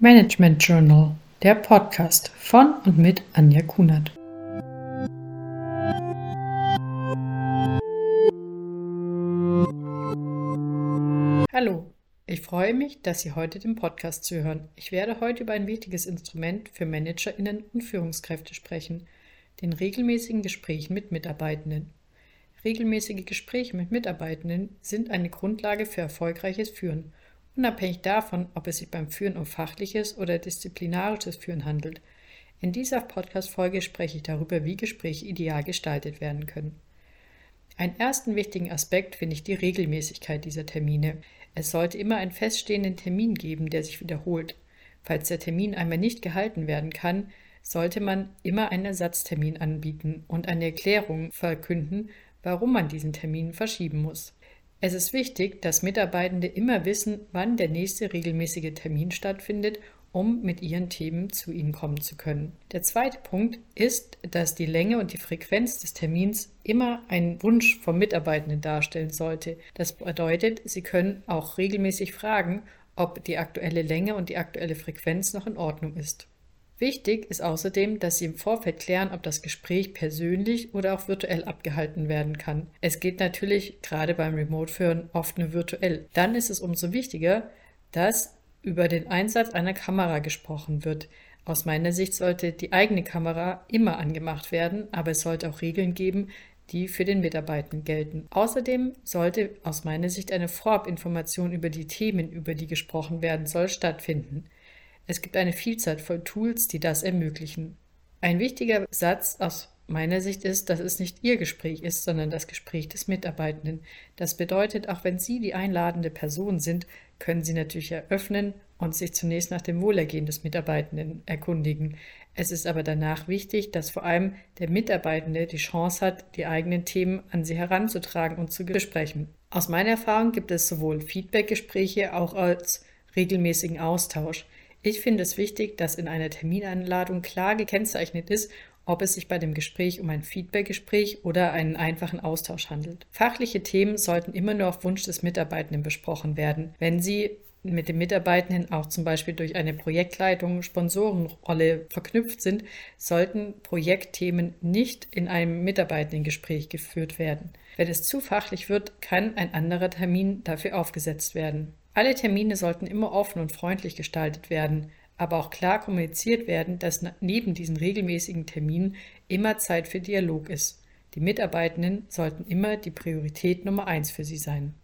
Management Journal, der Podcast von und mit Anja Kunert. Hallo, ich freue mich, dass Sie heute den Podcast zuhören. Ich werde heute über ein wichtiges Instrument für ManagerInnen und Führungskräfte sprechen, den regelmäßigen Gesprächen mit Mitarbeitenden. Regelmäßige Gespräche mit Mitarbeitenden sind eine Grundlage für erfolgreiches Führen unabhängig davon, ob es sich beim Führen um fachliches oder disziplinarisches Führen handelt. In dieser Podcast-Folge spreche ich darüber, wie Gespräche ideal gestaltet werden können. Einen ersten wichtigen Aspekt finde ich die Regelmäßigkeit dieser Termine. Es sollte immer einen feststehenden Termin geben, der sich wiederholt. Falls der Termin einmal nicht gehalten werden kann, sollte man immer einen Ersatztermin anbieten und eine Erklärung verkünden, warum man diesen Termin verschieben muss. Es ist wichtig, dass Mitarbeitende immer wissen, wann der nächste regelmäßige Termin stattfindet, um mit ihren Themen zu ihnen kommen zu können. Der zweite Punkt ist, dass die Länge und die Frequenz des Termins immer einen Wunsch vom Mitarbeitenden darstellen sollte. Das bedeutet, sie können auch regelmäßig fragen, ob die aktuelle Länge und die aktuelle Frequenz noch in Ordnung ist. Wichtig ist außerdem, dass Sie im Vorfeld klären, ob das Gespräch persönlich oder auch virtuell abgehalten werden kann. Es geht natürlich gerade beim Remote-Führen oft nur virtuell. Dann ist es umso wichtiger, dass über den Einsatz einer Kamera gesprochen wird. Aus meiner Sicht sollte die eigene Kamera immer angemacht werden, aber es sollte auch Regeln geben, die für den Mitarbeitenden gelten. Außerdem sollte aus meiner Sicht eine Vorabinformation über die Themen, über die gesprochen werden soll, stattfinden. Es gibt eine Vielzahl von Tools, die das ermöglichen. Ein wichtiger Satz aus meiner Sicht ist, dass es nicht Ihr Gespräch ist, sondern das Gespräch des Mitarbeitenden. Das bedeutet, auch wenn Sie die einladende Person sind, können Sie natürlich eröffnen und sich zunächst nach dem Wohlergehen des Mitarbeitenden erkundigen. Es ist aber danach wichtig, dass vor allem der Mitarbeitende die Chance hat, die eigenen Themen an Sie heranzutragen und zu besprechen. Aus meiner Erfahrung gibt es sowohl Feedbackgespräche auch als regelmäßigen Austausch. Ich finde es wichtig, dass in einer Terminanladung klar gekennzeichnet ist, ob es sich bei dem Gespräch um ein Feedbackgespräch oder einen einfachen Austausch handelt. Fachliche Themen sollten immer nur auf Wunsch des Mitarbeitenden besprochen werden. Wenn sie mit dem Mitarbeitenden auch zum Beispiel durch eine Projektleitung, Sponsorenrolle verknüpft sind, sollten Projektthemen nicht in einem Mitarbeitendengespräch geführt werden. Wenn es zu fachlich wird, kann ein anderer Termin dafür aufgesetzt werden. Alle Termine sollten immer offen und freundlich gestaltet werden, aber auch klar kommuniziert werden, dass neben diesen regelmäßigen Terminen immer Zeit für Dialog ist. Die Mitarbeitenden sollten immer die Priorität Nummer eins für sie sein.